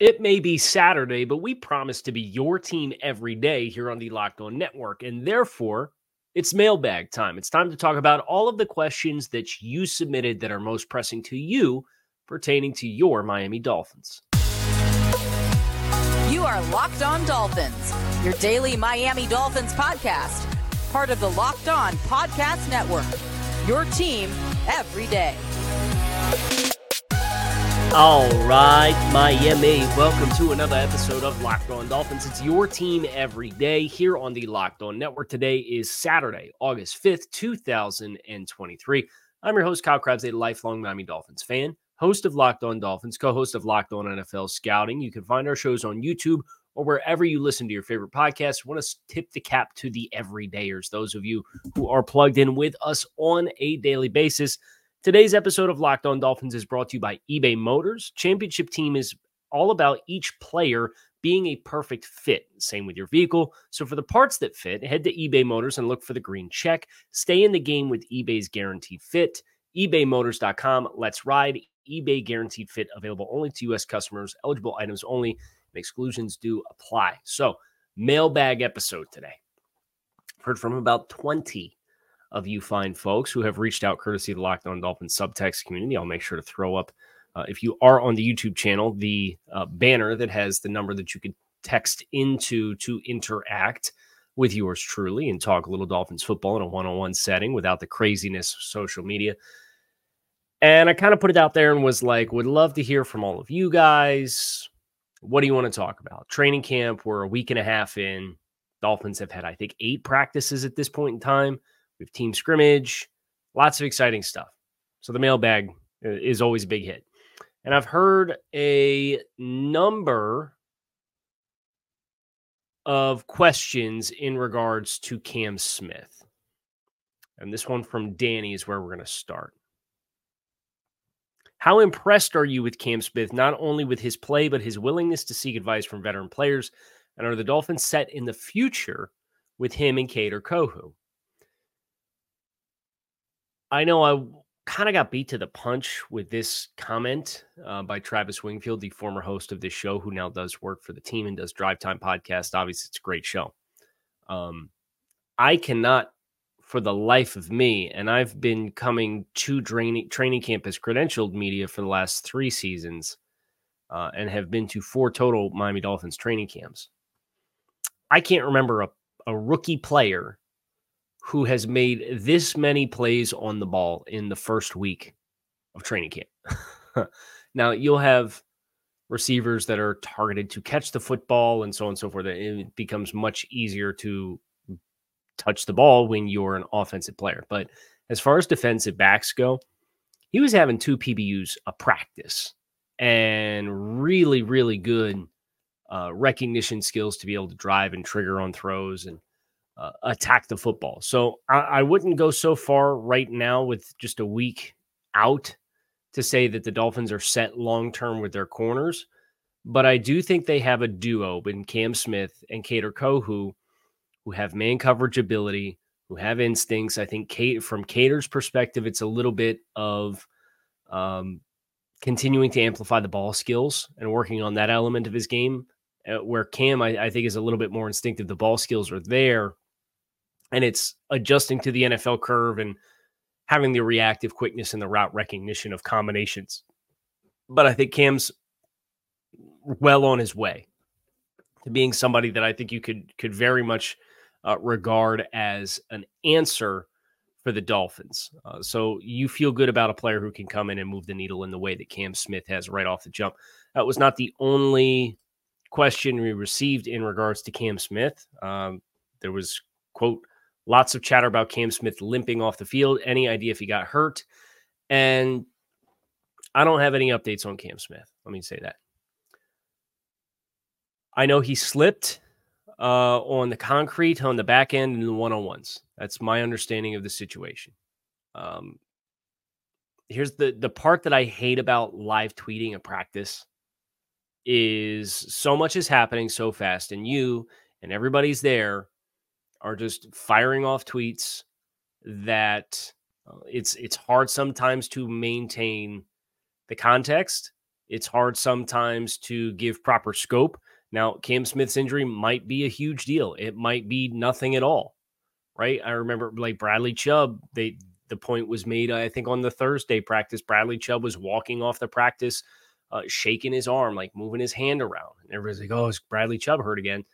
It may be Saturday, but we promise to be your team every day here on the Locked On Network. And therefore, it's mailbag time. It's time to talk about all of the questions that you submitted that are most pressing to you pertaining to your Miami Dolphins. You are Locked On Dolphins, your daily Miami Dolphins podcast, part of the Locked On Podcast Network. Your team every day. All right, Miami, welcome to another episode of Locked On Dolphins. It's your team every day here on the Locked On Network. Today is Saturday, August 5th, 2023. I'm your host, Kyle Crabbs, a lifelong Miami Dolphins fan, host of Locked On Dolphins, co host of Locked On NFL Scouting. You can find our shows on YouTube or wherever you listen to your favorite podcasts. Want to tip the cap to the everydayers, those of you who are plugged in with us on a daily basis. Today's episode of Locked On Dolphins is brought to you by eBay Motors. Championship team is all about each player being a perfect fit. Same with your vehicle. So for the parts that fit, head to eBay Motors and look for the green check. Stay in the game with eBay's guaranteed fit. ebaymotors.com. Let's ride. eBay guaranteed fit available only to US customers. Eligible items only. Exclusions do apply. So, mailbag episode today. Heard from about 20 of you fine folks who have reached out courtesy of the Locked On Dolphins subtext community. I'll make sure to throw up, uh, if you are on the YouTube channel, the uh, banner that has the number that you could text into to interact with yours truly and talk a little Dolphins football in a one on one setting without the craziness of social media. And I kind of put it out there and was like, would love to hear from all of you guys. What do you want to talk about? Training camp, we're a week and a half in. Dolphins have had, I think, eight practices at this point in time. We have team scrimmage, lots of exciting stuff. So the mailbag uh, is always a big hit. And I've heard a number of questions in regards to Cam Smith. And this one from Danny is where we're going to start. How impressed are you with Cam Smith, not only with his play, but his willingness to seek advice from veteran players? And are the Dolphins set in the future with him and Kader Kohou? I know I kind of got beat to the punch with this comment uh, by Travis Wingfield, the former host of this show, who now does work for the team and does Drive Time podcast. Obviously, it's a great show. Um, I cannot, for the life of me, and I've been coming to training training camp as credentialed media for the last three seasons, uh, and have been to four total Miami Dolphins training camps. I can't remember a, a rookie player who has made this many plays on the ball in the first week of training camp. now, you'll have receivers that are targeted to catch the football and so on and so forth. It becomes much easier to touch the ball when you're an offensive player. But as far as defensive backs go, he was having two PBUs a practice and really, really good uh, recognition skills to be able to drive and trigger on throws and uh, attack the football. So I, I wouldn't go so far right now with just a week out to say that the Dolphins are set long term with their corners. But I do think they have a duo in Cam Smith and Kader Kohou who have man coverage ability, who have instincts. I think Kate, from Kader's perspective, it's a little bit of um, continuing to amplify the ball skills and working on that element of his game. Uh, where Cam, I, I, think, is a little bit more instinctive. The ball skills are there, and it's adjusting to the NFL curve and having the reactive quickness and the route recognition of combinations. But I think Cam's well on his way to being somebody that I think you could could very much uh, regard as an answer for the Dolphins. Uh, so you feel good about a player who can come in and move the needle in the way that Cam Smith has right off the jump. That was not the only question we received in regards to Cam Smith. Um, there was quote Lots of chatter about Cam Smith limping off the field. Any idea if he got hurt? And I don't have any updates on Cam Smith. Let me say that. I know he slipped uh, on the concrete on the back end in the one on ones. That's my understanding of the situation. Um, here's the the part that I hate about live tweeting a practice is so much is happening so fast, and you and everybody's there are just firing off tweets that uh, it's it's hard sometimes to maintain the context It's hard sometimes to give proper scope. Now, Cam Smith's injury might be a huge deal. It might be nothing at all, right? I remember like Bradley Chubb, they the point was made, I think, on the Thursday practice. Bradley Chubb was walking off the practice, uh, shaking his arm, like moving his hand around. And everybody's like, oh, is Bradley Chubb hurt again?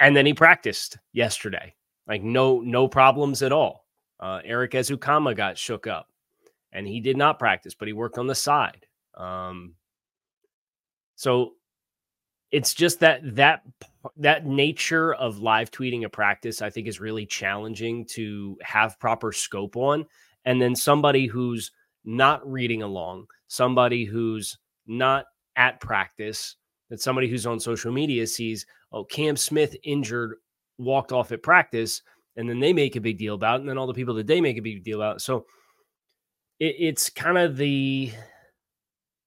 And then he practiced yesterday. Like no, no problems at all. Uh, Erik Ezukanma got shook up and he did not practice, but he worked on the side. Um, so it's just that that that nature of live tweeting a practice, I think, is really challenging to have proper scope on. And then somebody who's not reading along, somebody who's not at practice, that somebody who's on social media sees, oh, Cam Smith injured, walked off at practice, and then they make a big deal about it, and then all the people that they make a big deal about. It. So it, it's kind of the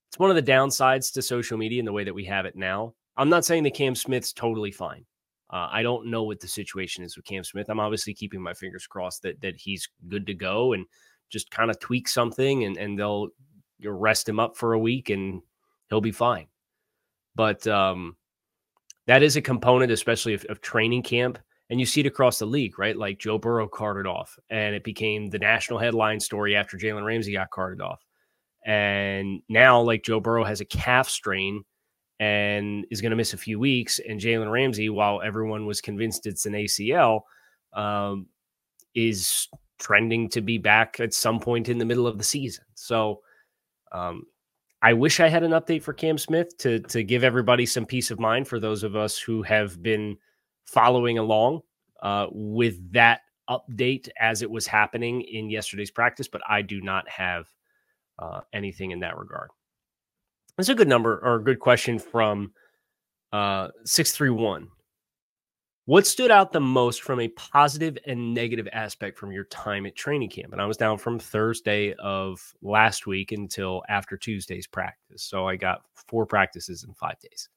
it's one of the downsides to social media in the way that we have it now. I'm not saying that Cam Smith's totally fine. Uh, I don't know what the situation is with Cam Smith. I'm obviously keeping my fingers crossed that that he's good to go and just kind of tweak something and and they'll you rest him up for a week and he'll be fine. But um, that is a component, especially of, of training camp. And you see it across the league, right? Like Joe Burrow carted off, and it became the national headline story after Jalen Ramsey got carted off. And now, like Joe Burrow has a calf strain and is going to miss a few weeks. And Jalen Ramsey, while everyone was convinced it's an ACL, um, is trending to be back at some point in the middle of the season. So um, I wish I had an update for Cam Smith to to give everybody some peace of mind for those of us who have been following along uh, with that update as it was happening in yesterday's practice, but I do not have uh, anything in that regard. It's a good number or a good question from uh, 631. What stood out the most from a positive and negative aspect from your time at training camp? And I was down from Thursday of last week until after Tuesday's practice. So I got four practices in five days.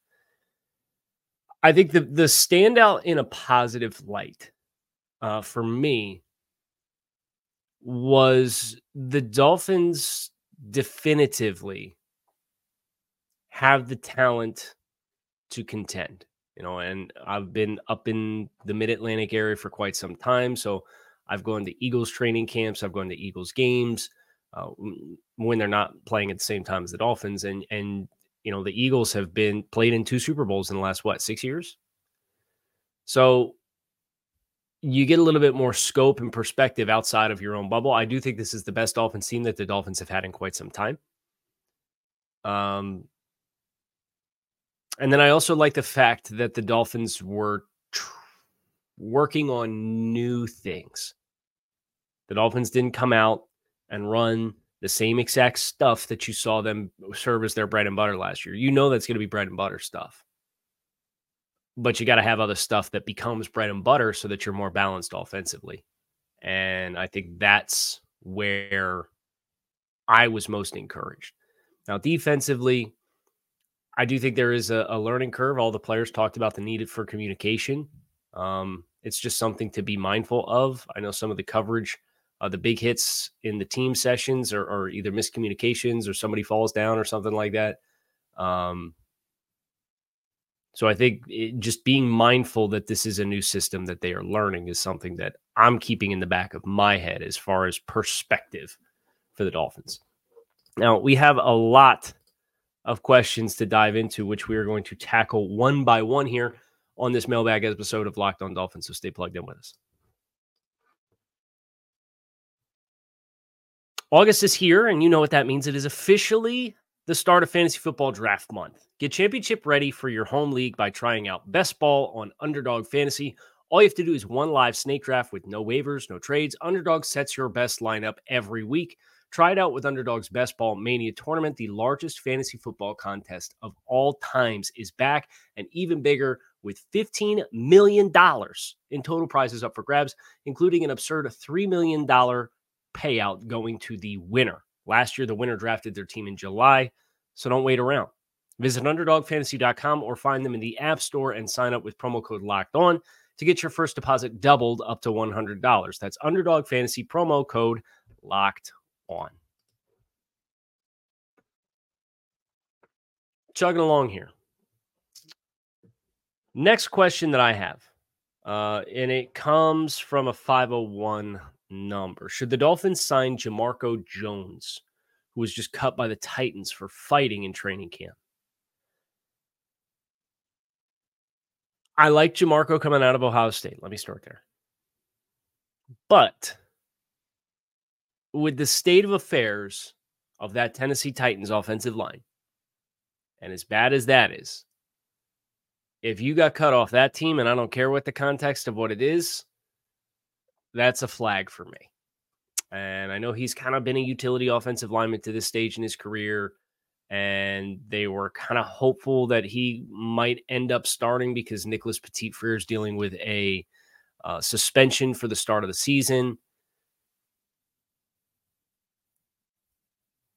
I think the the standout in a positive light uh, for me was the Dolphins definitively have the talent to contend. You know, and I've been up in the Mid Atlantic area for quite some time, so I've gone to Eagles training camps. I've gone to Eagles games uh, when they're not playing at the same time as the Dolphins, and and you know, the Eagles have been played in two Super Bowls in the last what, six years? So you get a little bit more scope and perspective outside of your own bubble. I do think this is the best Dolphins team that the Dolphins have had in quite some time. Um, and then I also like the fact that the Dolphins were tr- working on new things. The Dolphins didn't come out and run the same exact stuff that you saw them serve as their bread and butter last year. You know that's going to be bread and butter stuff. But you got to have other stuff that becomes bread and butter so that you're more balanced offensively. And I think that's where I was most encouraged. Now, defensively, I do think there is a, a learning curve. All the players talked about the need for communication. Um, it's just something to be mindful of. I know some of the coverage uh, the big hits in the team sessions are, or, either miscommunications or somebody falls down or something like that. Um, so I think it, just being mindful that this is a new system that they are learning is something that I'm keeping in the back of my head as far as perspective for the Dolphins. Now, we have a lot of questions to dive into, which we are going to tackle one by one here on this mailbag episode of Locked On Dolphins. So stay plugged in with us. August is here, and you know what that means. It is officially the start of fantasy football draft month. Get championship ready for your home league by trying out Best Ball on Underdog Fantasy. All you have to do is one live snake draft with no waivers, no trades. Underdog sets your best lineup every week. Try it out with Underdog's Best Ball Mania tournament. The largest fantasy football contest of all times is back and even bigger with $15 million in total prizes up for grabs, including an absurd $3 million payout going to the winner. Last year, the winner drafted their team in July, so don't wait around. Visit UnderdogFantasy.com or find them in the App Store and sign up with promo code Locked On to get your first deposit doubled up to $100. That's Underdog Fantasy promo code Locked On. chugging along here. Next question that I have, uh, and it comes from a 501 number. Should the Dolphins sign Jamarco Jones, who was just cut by the Titans for fighting in training camp? I like Jamarco coming out of Ohio State. Let me start there. But with the state of affairs of that Tennessee Titans offensive line, and as bad as that is, if you got cut off that team, and I don't care what the context of what it is, that's a flag for me. And I know he's kind of been a utility offensive lineman to this stage in his career. And they were kind of hopeful that he might end up starting because Nicholas Petit Frere is dealing with a uh, suspension for the start of the season.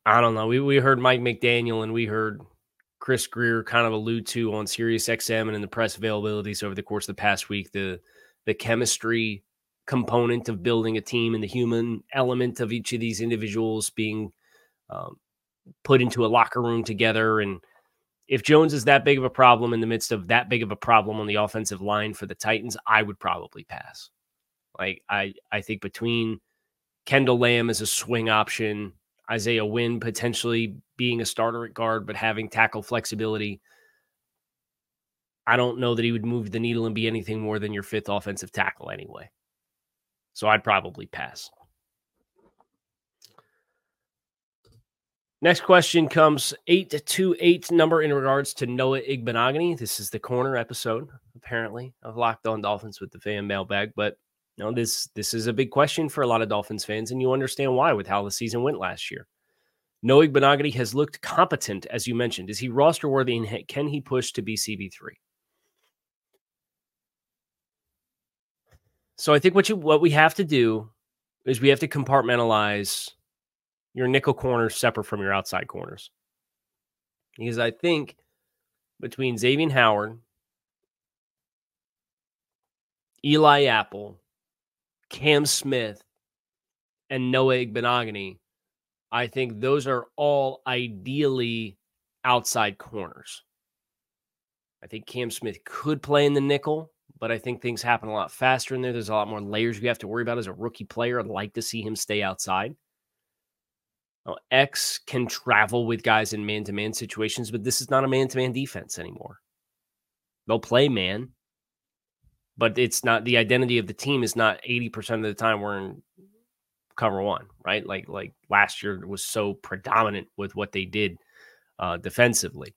I don't know. We we heard Mike McDaniel and we heard Chris Grier kind of allude to on Sirius XM and in the press availabilities over the course of the past week the the chemistry component of building a team and the human element of each of these individuals being um, put into a locker room together. And if Jones is that big of a problem in the midst of that big of a problem on the offensive line for the Titans, I would probably pass. Like I, I think between Kendall Lamm as a swing option, Isaiah Wynn potentially being a starter at guard, but having tackle flexibility. I don't know that he would move the needle and be anything more than your fifth offensive tackle anyway. So I'd probably pass. Next question comes 828 number in regards to Noah Igbinoghene. This is the corner episode, apparently, of Locked On Dolphins with the fan mailbag. But you know, this this is a big question for a lot of Dolphins fans, and you understand why with how the season went last year. Noah Igbinoghene has looked competent, as you mentioned. Is he roster worthy and can he push to be CB3? So I think what you what we have to do is we have to compartmentalize your nickel corners separate from your outside corners. Because I think between Xavier Howard, Eli Apple, Cam Smith, and Noah Igbinoghene, I think those are all ideally outside corners. I think Cam Smith could play in the nickel but I think things happen a lot faster in there. There's a lot more layers you have to worry about as a rookie player. I'd like to see him stay outside. Now, X can travel with guys in man to man situations, but this is not a man to man defense anymore. They'll play man, but it's not the identity of the team is not 80% of the time we're in cover one, right? Like like last year was so predominant with what they did uh, defensively.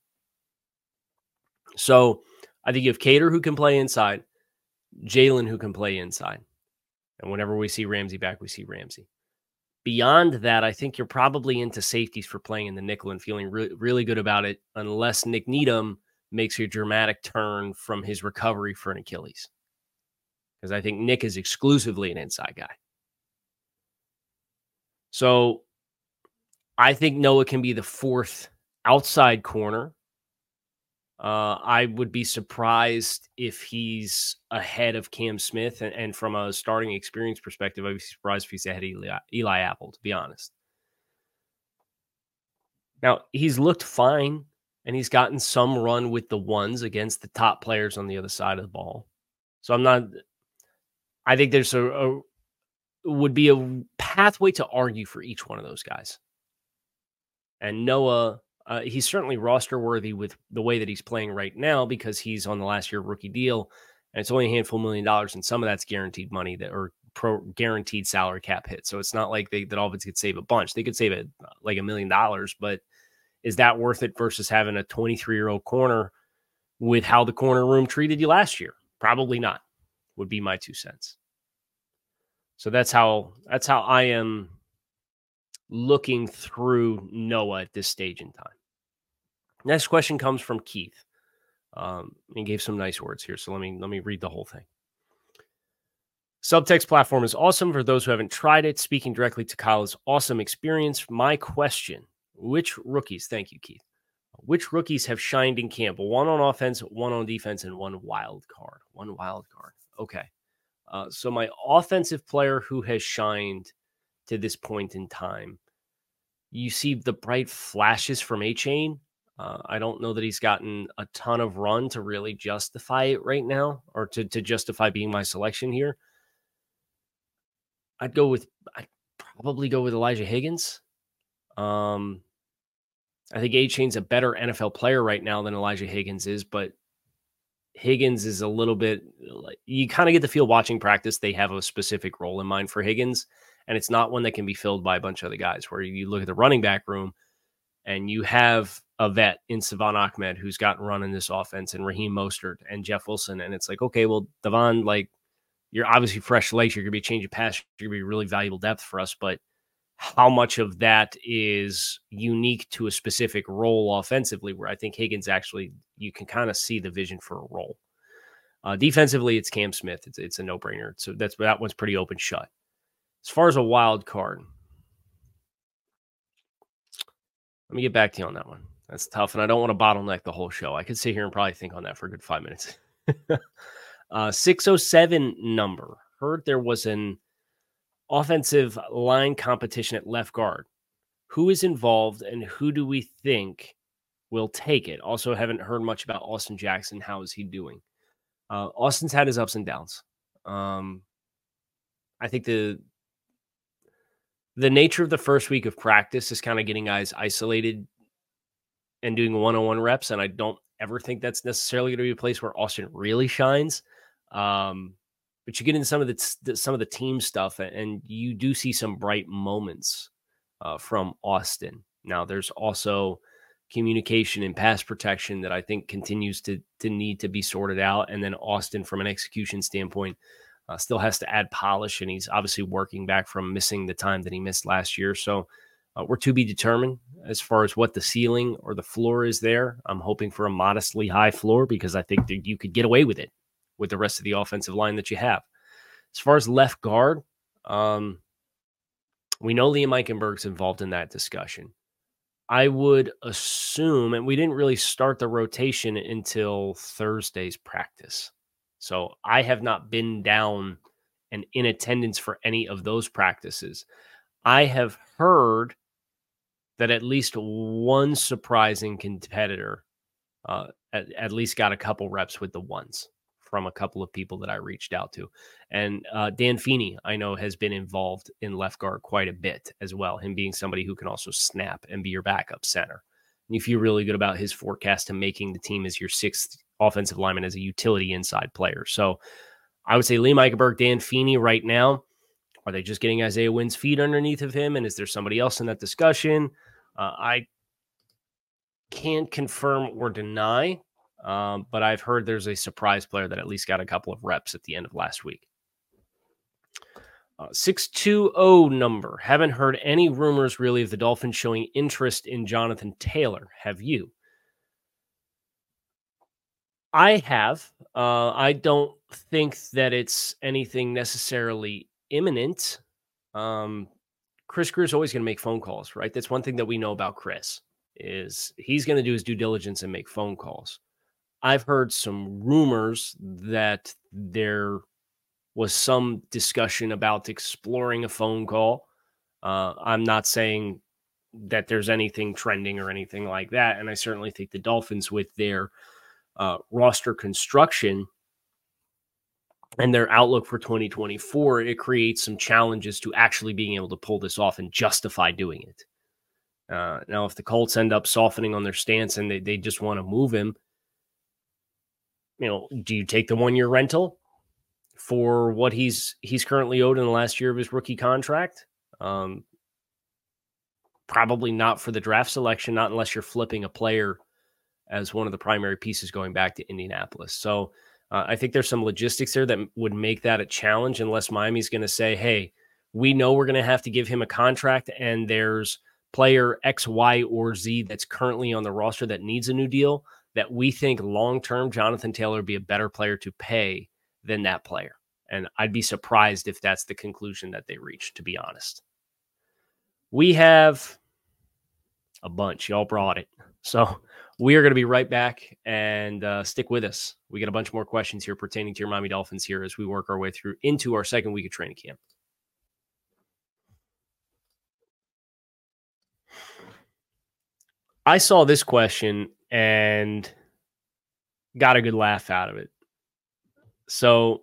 So I think you have Kader who can play inside. Jalen who can play inside. And whenever we see Ramsey back, we see Ramsey. Beyond that, I think you're probably into safeties for playing in the nickel and feeling re- really good about it, unless Nik Needham makes a dramatic turn from his recovery for an Achilles. Because I think Nik is exclusively an inside guy. So I think Noah can be the fourth outside corner uh, I would be surprised if he's ahead of Cam Smith. And, and, from a starting experience perspective, I'd be surprised if he's ahead of Eli, Eli Apple, to be honest. Now, he's looked fine and he's gotten some run with the ones against the top players on the other side of the ball. So I'm not, I think there's a, a would be a pathway to argue for each one of those guys. And Noah uh, he's certainly roster worthy with the way that he's playing right now because he's on the last year rookie deal, and it's only a handful million dollars, and some of that's guaranteed money that or pro guaranteed salary cap hit. So it's not like they that Dolphins could save a bunch. They could save it uh, like a million dollars, but is that worth it versus having a 23 year old corner with how the corner room treated you last year? Probably not. Would be my two cents. So that's how that's how I am looking through Noah at this stage in time. Next question comes from Keith. Um, he gave some nice words here, so let me let me read the whole thing. Subtext platform is awesome for those who haven't tried it. Speaking directly to Kyle's awesome experience, my question: Which rookies? Thank you, Keith. Which rookies have shined in camp? One on offense, one on defense, and one wild card. One wild card. Okay. Uh, so my offensive player who has shined to this point in time, you see the bright flashes from Achane Uh, I don't know that he's gotten a ton of run to really justify it right now or to, to justify being my selection here. I'd go with, I'd probably go with Elijah Higgins. Um, I think Achane's a better NFL player right now than Elijah Higgins is, but Higgins is a little bit like you kind of get the feel watching practice. They have a specific role in mind for Higgins, and it's not one that can be filled by a bunch of other guys. Where you look at the running back room, and you have a vet in Salvon Ahmed who's gotten run in this offense, and Raheem Mostert and Jeff Wilson, and it's like, okay, well, Devon, like you're obviously fresh legs. You're gonna be a change of pass. You're gonna be really valuable depth for us, but how much of that is unique to a specific role offensively, where I think Higgins actually, you can kind of see the vision for a role. Uh, defensively, it's Cam Smith. It's, it's a no brainer. So that's that one's pretty open shut. As far as a wild card, let me get back to you on that one. That's tough, and I don't want to bottleneck the whole show. I could sit here and probably think on that for a good five minutes. uh, 607 number. Heard there was an offensive line competition at left guard. Who is involved and who do we think will take it? Also, haven't heard much about Austin Jackson. How is he doing? Uh, Austin's had his ups and downs. Um, I think the the nature of the first week of practice is kind of getting guys isolated and doing one-on-one reps, and I don't ever think that's necessarily going to be a place where Austin really shines. Um, but you get into some of the some of the team stuff, and you do see some bright moments uh, from Austin. Now, there's also communication and pass protection that I think continues to to need to be sorted out, and then Austin, from an execution standpoint, uh, still has to add polish, and he's obviously working back from missing the time that he missed last year. So. Uh, we're to be determined as far as what the ceiling or the floor is there. I'm hoping for a modestly high floor because I think that you could get away with it with the rest of the offensive line that you have. As far as left guard, um, we know Liam Eichenberg's involved in that discussion. I would assume, and we didn't really start the rotation until Thursday's practice. So I have not been down and in attendance for any of those practices. I have heard that at least one surprising competitor uh, at, at least got a couple reps with the ones from a couple of people that I reached out to. And uh, Dan Feeney, I know, has been involved in left guard quite a bit as well, him being somebody who can also snap and be your backup center. And you feel really good about his forecast to making the team as your sixth offensive lineman as a utility inside player. So I would say Liam Eichenberg, Dan Feeney right now. Are they just getting Isaiah Wynn's feet underneath of him? And is there somebody else in that discussion? Uh, I can't confirm or deny um, but I've heard there's a surprise player that at least got a couple of reps at the end of last week. Uh, 620 number. Haven't heard any rumors really of the Dolphins showing interest in Jonathan Taylor. Have you? I have. Uh, I don't think that it's anything necessarily imminent. Um, Chris Grier is always going to make phone calls, right? That's one thing that we know about Chris is he's going to do his due diligence and make phone calls. I've heard some rumors that there was some discussion about exploring a phone call. Uh, I'm not saying that there's anything trending or anything like that. And I certainly think the Dolphins, with their uh, roster construction and their outlook for 2024, it creates some challenges to actually being able to pull this off and justify doing it. Uh, now, if the Colts end up softening on their stance and they, they just want to move him, you know, do you take the one year rental for what he's he's currently owed in the last year of his rookie contract? Um, probably not for the draft selection, not unless you're flipping a player as one of the primary pieces going back to Indianapolis. So uh, I think there's some logistics there that would make that a challenge unless Miami's going to say, hey, we know we're going to have to give him a contract and there's player X, Y, or Z that's currently on the roster that needs a new deal that we think long term Jonathan Taylor would be a better player to pay than that player. And I'd be surprised if that's the conclusion that they reach, to be honest. We have a bunch. Y'all brought it. So we are going to be right back and uh, stick with us. We got a bunch more questions here pertaining to your Miami Dolphins here as we work our way through into our second week of training camp. I saw this question and got a good laugh out of it. So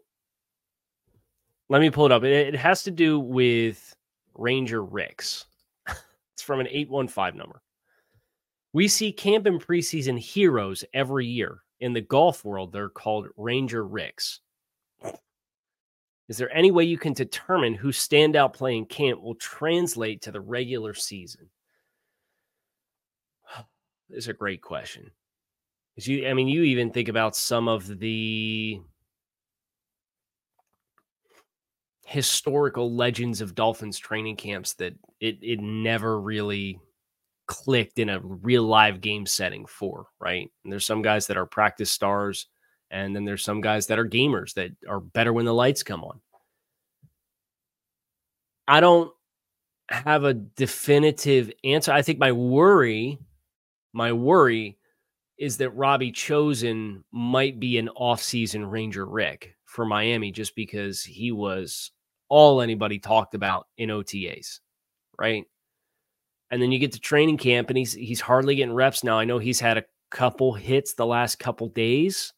let me pull it up. It, it has to do with Ranger Ricks. it's from an 815 number. We see camp and preseason heroes every year. In the golf world, they're called Ranger Ricks. Is there any way you can determine who standout play in camp will translate to the regular season? Is a great question. Because You, I mean, you even think about some of the historical legends of Dolphins training camps that it it never really clicked in a real live game setting for, right? And there's some guys that are practice stars, and then there's some guys that are gamers that are better when the lights come on. I don't have a definitive answer. I think my worry, my worry is that Robbie Chosen might be an off-season Ranger Rick for Miami just because he was all anybody talked about in OTAs, right? And then you get to training camp and he's he's hardly getting reps now. I know he's had a couple hits the last couple days,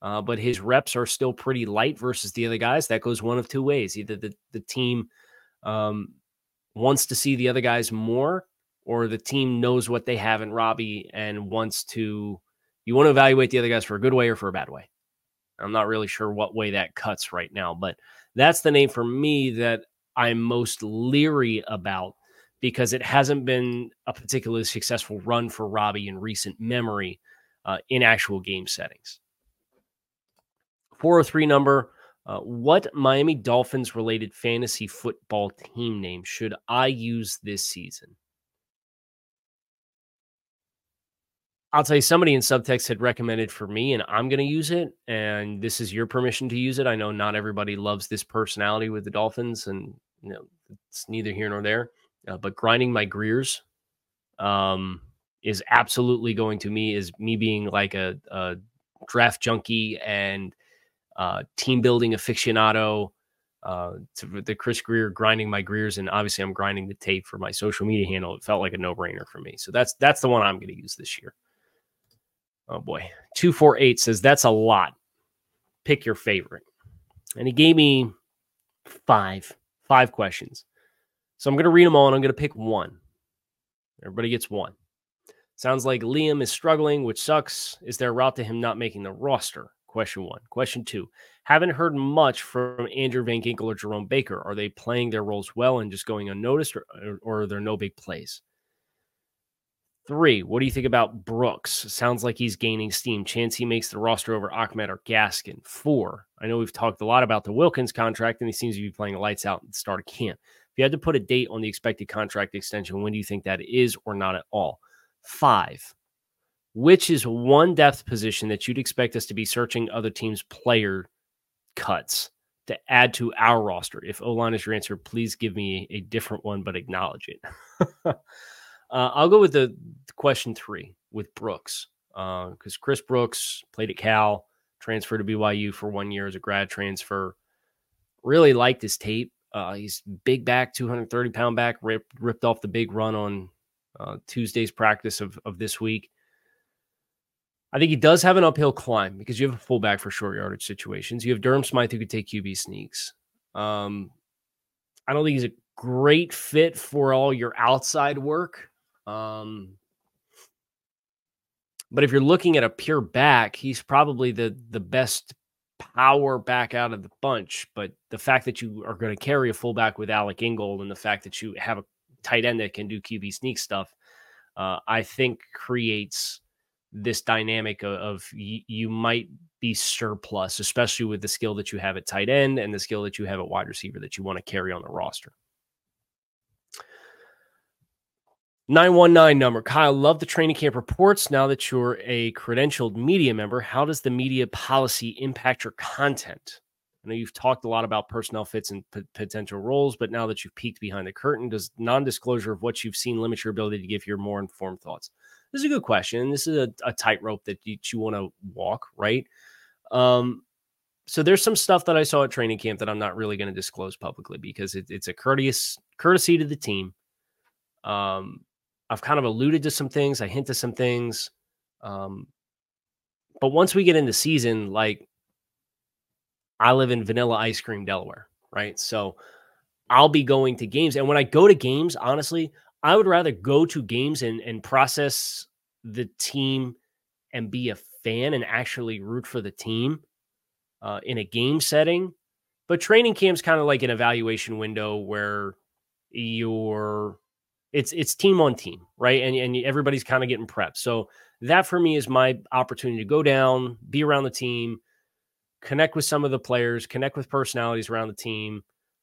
uh, but his reps are still pretty light versus the other guys. That goes one of two ways: either the the team um, wants to see the other guys more, or the team knows what they have in Robbie and wants to. You want to evaluate the other guys for a good way or for a bad way. I'm not really sure what way that cuts right now, but that's the name for me that I'm most leery about because it hasn't been a particularly successful run for Robbie in recent memory uh, in actual game settings. 403 number. Uh, what Miami Dolphins related fantasy football team name should I use this season? I'll tell you, somebody in subtext had recommended for me, and I'm going to use it. And this is your permission to use it. I know not everybody loves this personality with the Dolphins, and you know it's neither here nor there. Uh, but grinding my Greers um, is absolutely going to me is me being like a, a draft junkie and uh, team building aficionado. Uh, to the Chris Grier grinding my Greers, and obviously I'm grinding the tape for my social media handle. It felt like a no brainer for me, so that's that's the one I'm going to use this year. Oh boy, two four eight says that's a lot. Pick your favorite, and he gave me five five questions. So I'm going to read them all and I'm going to pick one. Everybody gets one. Sounds like Liam is struggling, which sucks. Is there a route to him not making the roster? Question one. Question two. Haven't heard much from Andrew Van Ginkel or Jerome Baker. Are they playing their roles well and just going unnoticed, or, or are there no big plays? Three, what do you think about Brooks? Sounds like he's gaining steam. Chance he makes the roster over Ahmed or Gaskin. Four, I know we've talked a lot about the Wilkins contract, and he seems to be playing lights out at the start of camp If you had to put a date on the expected contract extension, when do you think that is or not at all? Five, which is one depth position that you'd expect us to be searching other teams' player cuts to add to our roster? If O line is your answer, please give me a different one, but acknowledge it. uh, I'll go with the question three with Brooks because uh, Chris Brooks played at Cal, transferred to BYU for one year as a grad transfer. Really liked his tape. Uh, he's big back, 230 pound back, ripped, ripped off the big run on uh, Tuesday's practice of, of this week. I think he does have an uphill climb because you have a fullback for short yardage situations. You have Durham Smythe who could take QB sneaks. Um, I don't think he's a great fit for all your outside work. Um, but if you're looking at a pure back, he's probably the the best power back out of the bunch. But the fact that you are going to carry a fullback with Alec Ingold and the fact that you have a tight end that can do QB sneak stuff, uh, I think creates this dynamic of, of y- you might be surplus, especially with the skill that you have at tight end and the skill that you have at wide receiver that you want to carry on the roster. 919 number. Kyle, love the training camp reports. Now that you're a credentialed media member, how does the media policy impact your content? I know you've talked a lot about personnel fits and p- potential roles, but now that you've peeked behind the curtain, does non disclosure of what you've seen limit your ability to give your more informed thoughts? This is a good question. This is a, a tightrope that you, you want to walk, right? Um, so there's some stuff that I saw at training camp that I'm not really going to disclose publicly because it, it's a courteous courtesy to the team. Um, I've kind of alluded to some things. I hint to some things. Um, but once we get into season, like I live in vanilla ice cream, Delaware, right? So I'll be going to games. And when I go to games, honestly, I would rather go to games and, and process the team and be a fan and actually root for the team uh, in a game setting. But training camp's kind of like an evaluation window where you're it's it's team on team, right? And and everybody's kind of getting prepped. So that for me is my opportunity to go down, be around the team, connect with some of the players, connect with personalities around the team,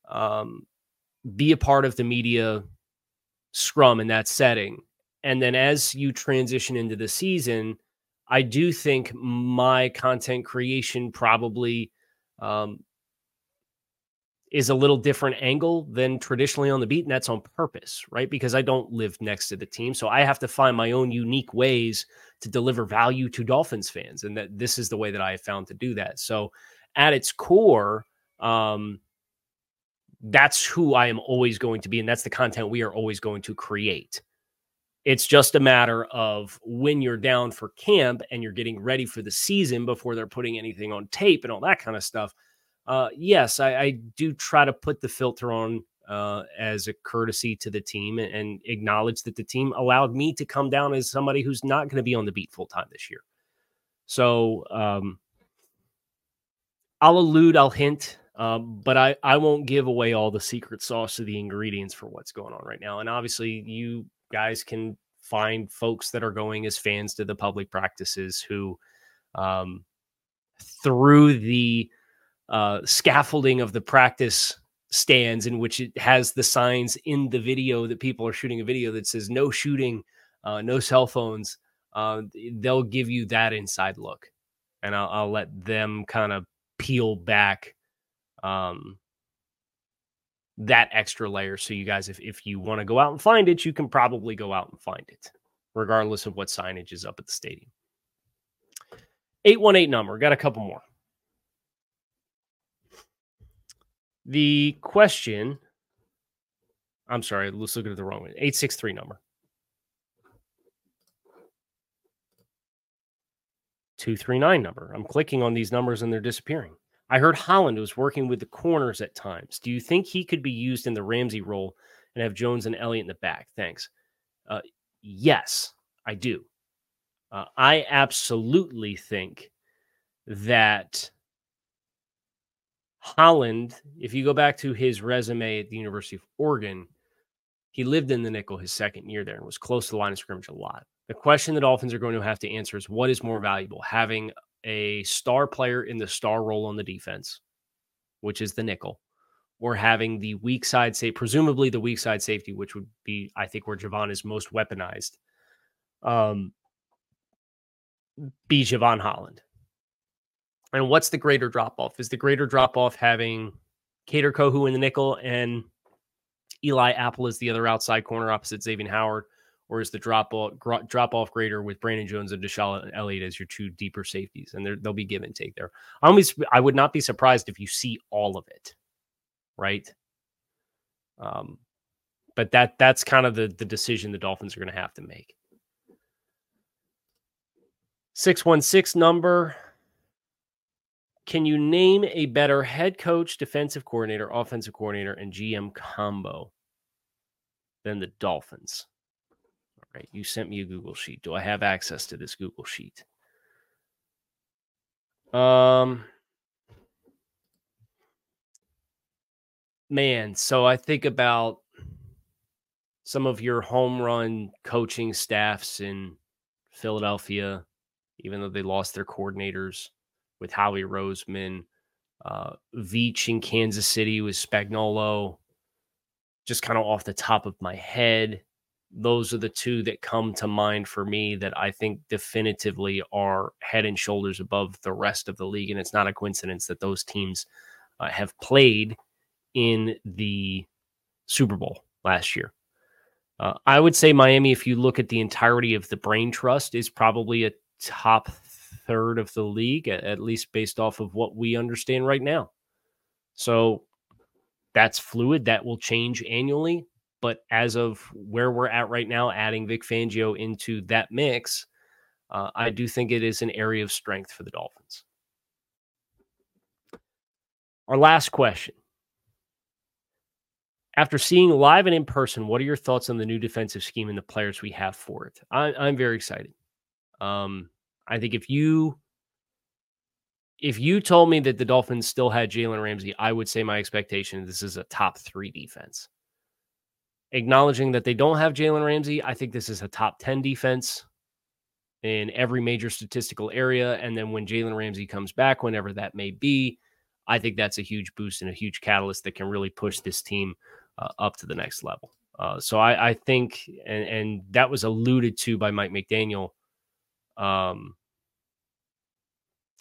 um, be a part of the media scrum in that setting. And then as you transition into the season, I do think my content creation probably um, is a little different angle than traditionally on the beat. And that's on purpose, right? Because I don't live next to the team. So I have to find my own unique ways to deliver value to Dolphins fans. And that this is the way that I have found to do that. So at its core, um, that's who I am always going to be. And that's the content we are always going to create. It's just a matter of when you're down for camp and you're getting ready for the season before they're putting anything on tape and all that kind of stuff. Uh, yes, I, I, do try to put the filter on uh, as a courtesy to the team and, and, acknowledge that the team allowed me to come down as somebody who's not going to be on the beat full time this year. So um, I'll allude, I'll hint, um, but I, I won't give away all the secret sauce of the ingredients for what's going on right now. And obviously, you guys can find folks that are going as fans to the public practices who, um, through the uh, scaffolding of the practice stands, in which it has the signs in the video that people are shooting a video that says no shooting, uh, no cell phones, uh, they'll give you that inside look. And I'll, I'll let them kind of peel back um, that extra layer. So you guys, if, if you want to go out and find it, you can probably go out and find it, regardless of what signage is up at the stadium. 818 number. Got a couple more. The question, I'm sorry, let's look at the wrong way. 863 number. 239 number. I'm clicking on these numbers and they're disappearing. I heard Holland was working with the corners at times. Do you think he could be used in the Ramsey role and have Jones and Elliott in the back? Thanks. Uh, yes, I do. Uh, I absolutely think that Holland, if you go back to his resume at the University of Oregon, he lived in the nickel his second year there and was close to the line of scrimmage a lot. The question the Dolphins are going to have to answer is what is more valuable, having a star player in the star role on the defense, which is the nickel, or having the weak side say presumably the weak side safety, which would be I think where Jevon is most weaponized. Um, be Jevon Holland. And what's the greater drop off? Is the greater drop off having Kader Kohou in the nickel and Eli Apple is the other outside corner opposite Xavier Howard? or is the drop off drop off greater with Brandon Jones and DeShon Elliott as your two deeper safeties, and they'll be give and take there. I always I would not be surprised if you see all of it, right? Um, but that that's kind of the the decision the Dolphins are going to have to make. Six one six number. Can you name a better head coach, defensive coordinator, offensive coordinator, and GM combo than the Dolphins? All right. You sent me a Google sheet. Do I have access to this Google sheet? Um, man, so I think about some of your home run coaching staffs in Philadelphia, even though they lost their coordinators with Howie Roseman, uh, Veach in Kansas City with Spagnuolo. just kind of off the top of my head those are the two that come to mind for me that I think definitively are head and shoulders above the rest of the league. And it's not a coincidence that those teams uh, have played in the Super Bowl last year. Uh, I would say Miami, if you look at the entirety of the brain trust, is probably a top third of the league, at least based off of what we understand right now. So that's fluid. That will change annually but as of where we're at right now, adding Vic Fangio into that mix, uh, I do think it is an area of strength for the Dolphins. Our last question. After seeing live and in person, what are your thoughts on the new defensive scheme and the players we have for it? I, am very excited. Um, I think if you if you told me that the Dolphins still had Jalen Ramsey, I would say my expectation this is a top three defense. Acknowledging that they don't have Jalen Ramsey, I think this is a top 10 defense in every major statistical area. And then when Jalen Ramsey comes back, whenever that may be, I think that's a huge boost and a huge catalyst that can really push this team uh, up to the next level. Uh, so I, I think, and, and, that was alluded to by Mike McDaniel. Um,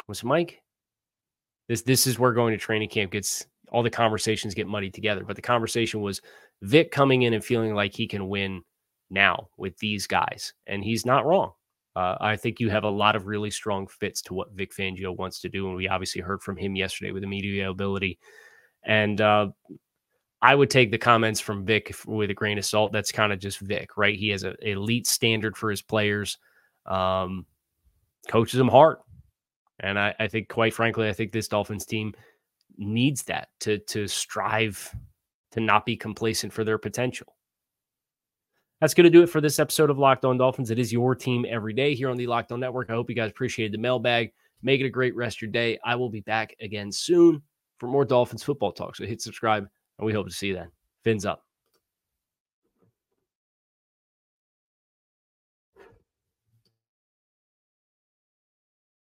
was Mike? This this is where going to training camp gets all the conversations get muddied together. But the conversation was Vic coming in and feeling like he can win now with these guys, and he's not wrong. Uh, I think you have a lot of really strong fits to what Vic Fangio wants to do, and we obviously heard from him yesterday with the media ability. And uh, I would take the comments from Vic with a grain of salt. That's kind of just Vic, right? He has an elite standard for his players, um, coaches them hard, and I, I think, quite frankly, I think this Dolphins team needs that to to strive to not be complacent for their potential. That's going to do it for this episode of Locked On Dolphins. It is your team every day here on the Locked On Network. I hope you guys appreciated the mailbag. Make it a great rest of your day. I will be back again soon for more Dolphins football talk. So hit subscribe, and we hope to see you then. Fins up.